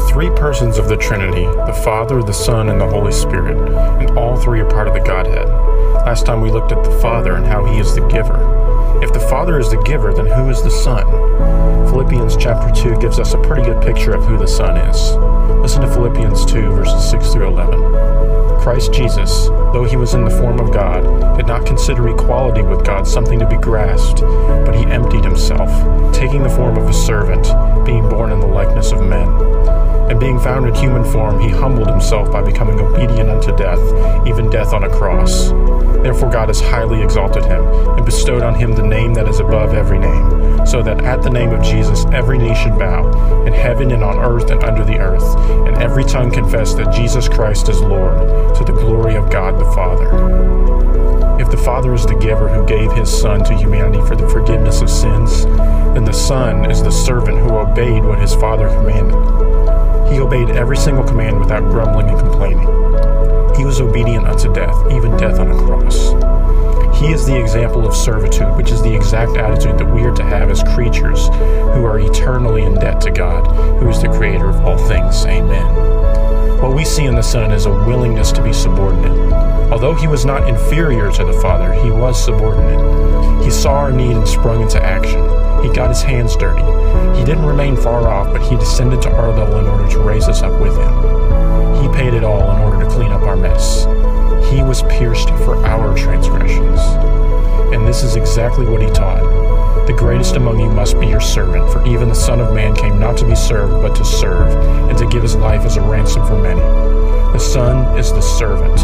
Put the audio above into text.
three persons of the Trinity the Father, the Son, and the Holy Spirit, and all three are part of the Godhead. Last time we looked at the Father and how he is the giver. If the Father is the giver, then who is the Son? Philippians chapter 2 gives us a pretty good picture of who the Son is. Listen to Philippians 2, verses 6 through 11. Christ Jesus, though he was in the form of God, did not consider equality with God something to be grasped, but he emptied himself, taking the form of a servant, being born in the likeness of men. And being found in human form, he humbled himself by becoming obedient unto death, even death on a cross. Therefore God has highly exalted him, and bestowed on him the name that is above every name, so that at the name of Jesus every knee should bow, in heaven and on earth and under the earth, and every tongue confess that Jesus Christ is Lord, to the glory of God the Father. If the Father is the giver who gave his Son to humanity for the forgiveness of sins, then the Son is the servant who obeyed what his Father commanded. Obeyed every single command without grumbling and complaining. He was obedient unto death, even death on a cross. He is the example of servitude, which is the exact attitude that we are to have as creatures who are eternally in debt to God, who is the creator of all things. Amen. What we see in the Son is a willingness to be subordinate. Although he was not inferior to the Father, he was subordinate. He saw our need and sprung into action. He got his hands dirty. He didn't remain far off, but he descended to our level in order to raise us up with him. He paid it all in order to clean up our mess. He was pierced for our transgressions. And this is exactly what he taught. The greatest among you must be your servant, for even the Son of Man came not to be served, but to serve, and to give his life as a ransom for many. The Son is the servant.